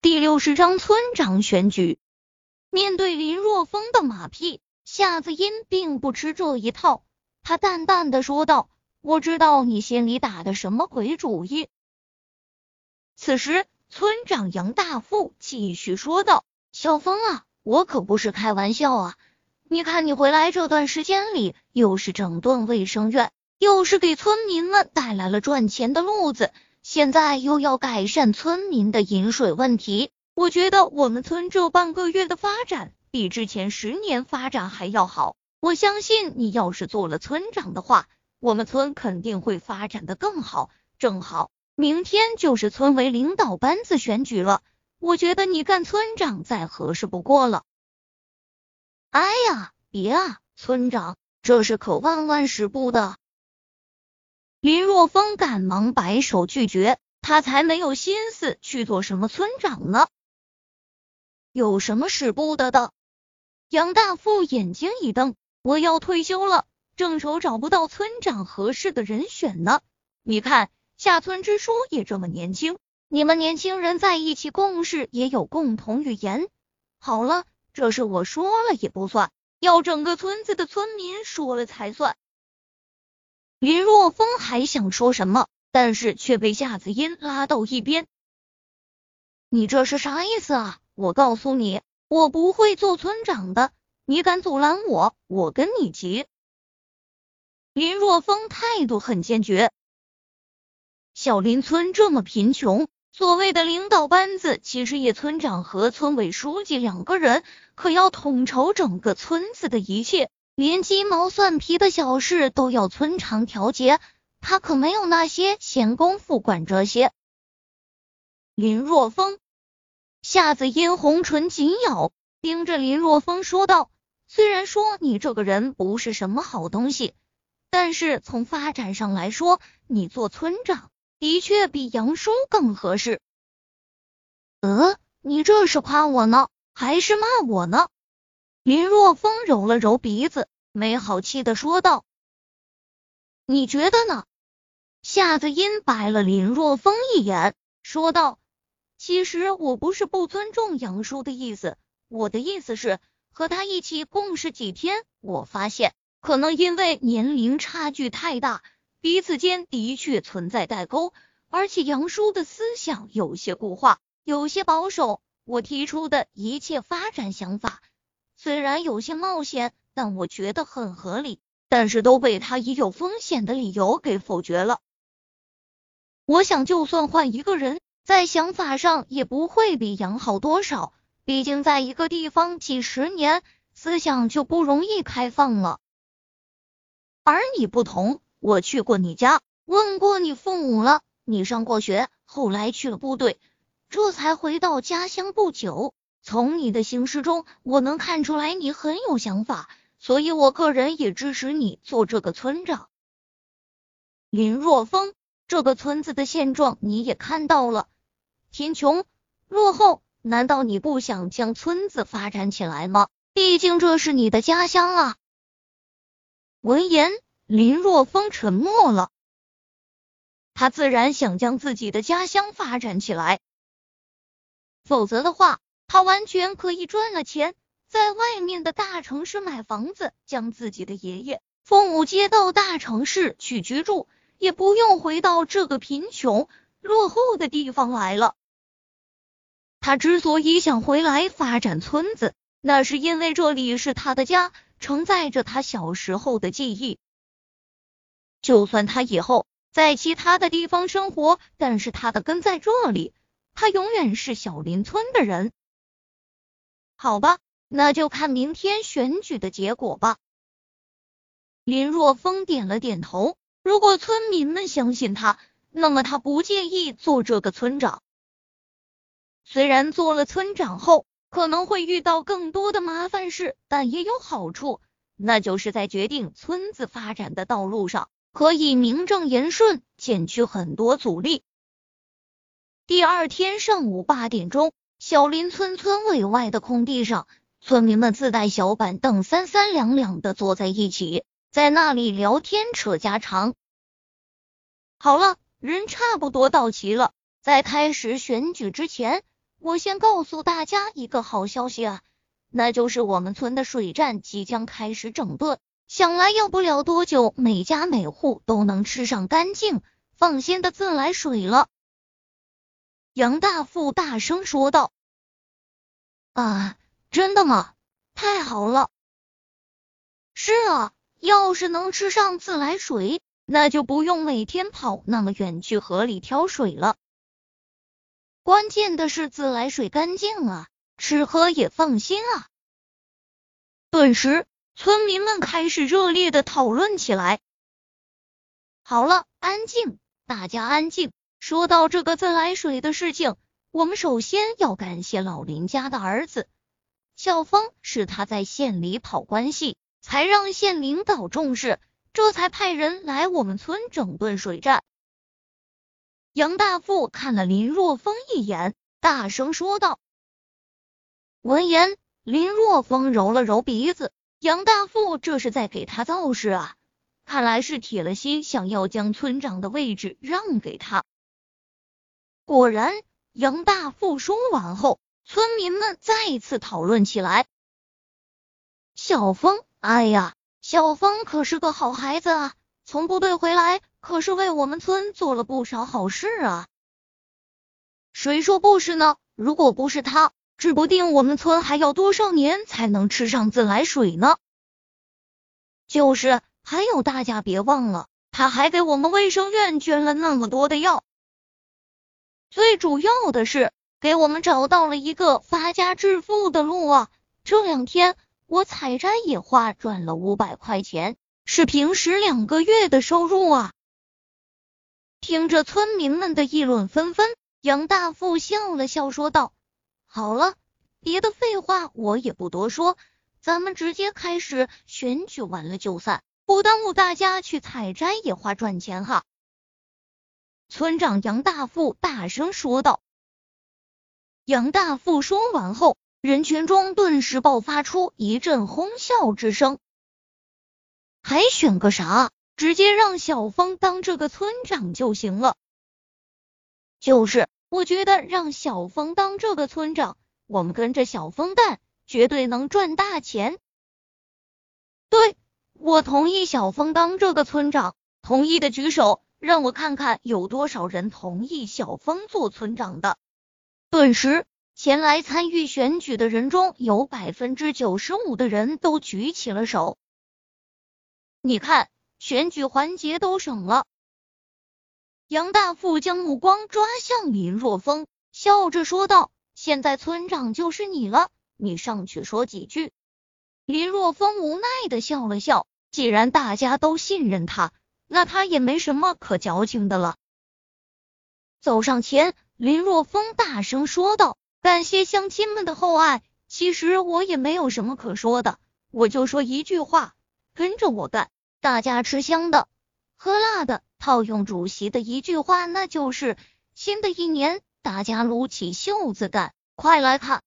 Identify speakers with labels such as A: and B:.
A: 第六十章村长选举。面对林若风的马屁，夏子音并不吃这一套。他淡淡的说道：“我知道你心里打的什么鬼主意。”此时，村长杨大富继续说道：“小风啊，我可不是开玩笑啊！你看你回来这段时间里，又是整顿卫生院，又是给村民们带来了赚钱的路子。”现在又要改善村民的饮水问题，我觉得我们村这半个月的发展比之前十年发展还要好。我相信你要是做了村长的话，我们村肯定会发展的更好。正好明天就是村委领导班子选举了，我觉得你干村长再合适不过了。哎呀，别啊，村长，这是可万万使不得。林若风赶忙摆手拒绝，他才没有心思去做什么村长呢。有什么使不得的？杨大富眼睛一瞪：“我要退休了，正愁找不到村长合适的人选呢。你看下村支书也这么年轻，你们年轻人在一起共事也有共同语言。好了，这事我说了也不算，要整个村子的村民说了才算。”林若风还想说什么，但是却被夏子音拉到一边。你这是啥意思啊？我告诉你，我不会做村长的。你敢阻拦我，我跟你急！林若风态度很坚决。小林村这么贫穷，所谓的领导班子其实也村长和村委书记两个人，可要统筹整个村子的一切。连鸡毛蒜皮的小事都要村长调节，他可没有那些闲工夫管这些。林若风，夏子嫣红唇紧咬，盯着林若风说道：“虽然说你这个人不是什么好东西，但是从发展上来说，你做村长的确比杨叔更合适。”呃，你这是夸我呢，还是骂我呢？林若风揉了揉鼻子，没好气的说道：“你觉得呢？”夏子音白了林若风一眼，说道：“其实我不是不尊重杨叔的意思，我的意思是和他一起共事几天，我发现可能因为年龄差距太大，彼此间的确存在代沟，而且杨叔的思想有些固化，有些保守。我提出的一切发展想法。”虽然有些冒险，但我觉得很合理，但是都被他以有风险的理由给否决了。我想，就算换一个人，在想法上也不会比杨好多少。毕竟，在一个地方几十年，思想就不容易开放了。而你不同，我去过你家，问过你父母了。你上过学，后来去了部队，这才回到家乡不久。从你的行事中，我能看出来你很有想法，所以我个人也支持你做这个村长。林若风，这个村子的现状你也看到了，贫穷落后，难道你不想将村子发展起来吗？毕竟这是你的家乡啊。闻言，林若风沉默了。他自然想将自己的家乡发展起来，否则的话。他完全可以赚了钱，在外面的大城市买房子，将自己的爷爷、父母接到大城市去居住，也不用回到这个贫穷落后的地方来了。他之所以想回来发展村子，那是因为这里是他的家，承载着他小时候的记忆。就算他以后在其他的地方生活，但是他的根在这里，他永远是小林村的人。好吧，那就看明天选举的结果吧。林若风点了点头。如果村民们相信他，那么他不介意做这个村长。虽然做了村长后可能会遇到更多的麻烦事，但也有好处，那就是在决定村子发展的道路上可以名正言顺，减去很多阻力。第二天上午八点钟。小林村村委外的空地上，村民们自带小板凳，三三两两的坐在一起，在那里聊天扯家常。好了，人差不多到齐了，在开始选举之前，我先告诉大家一个好消息啊，那就是我们村的水站即将开始整顿，想来要不了多久，每家每户都能吃上干净、放心的自来水了。杨大富大声说道：“啊，真的吗？太好了！是啊，要是能吃上自来水，那就不用每天跑那么远去河里挑水了。关键的是自来水干净啊，吃喝也放心啊。”顿时，村民们开始热烈的讨论起来。好了，安静，大家安静。说到这个自来水的事情，我们首先要感谢老林家的儿子小峰，是他在县里跑关系，才让县领导重视，这才派人来我们村整顿水站。杨大富看了林若风一眼，大声说道。闻言，林若风揉了揉鼻子，杨大富这是在给他造势啊，看来是铁了心想要将村长的位置让给他。果然，杨大富说完后，村民们再次讨论起来。小峰，哎呀，小峰可是个好孩子啊，从部队回来可是为我们村做了不少好事啊。谁说不是呢？如果不是他，指不定我们村还要多少年才能吃上自来水呢。就是，还有大家别忘了，他还给我们卫生院捐了那么多的药。最主要的是，给我们找到了一个发家致富的路啊！这两天我采摘野花赚了五百块钱，是平时两个月的收入啊！听着村民们的议论纷纷，杨大富笑了笑说道：“好了，别的废话我也不多说，咱们直接开始选举，完了就散，不耽误大家去采摘野花赚钱哈。”村长杨大富大声说道。杨大富说完后，人群中顿时爆发出一阵哄笑之声。还选个啥？直接让小峰当这个村长就行了。就是，我觉得让小峰当这个村长，我们跟着小峰干，绝对能赚大钱。对，我同意小峰当这个村长，同意的举手。让我看看有多少人同意小峰做村长的。顿时，前来参与选举的人中有百分之九十五的人都举起了手。你看，选举环节都省了。杨大富将目光抓向林若风，笑着说道：“现在村长就是你了，你上去说几句。”林若风无奈的笑了笑，既然大家都信任他。那他也没什么可矫情的了。走上前，林若风大声说道：“感谢乡亲们的厚爱。其实我也没有什么可说的，我就说一句话：跟着我干，大家吃香的，喝辣的。套用主席的一句话，那就是新的一年，大家撸起袖子干，快来看！”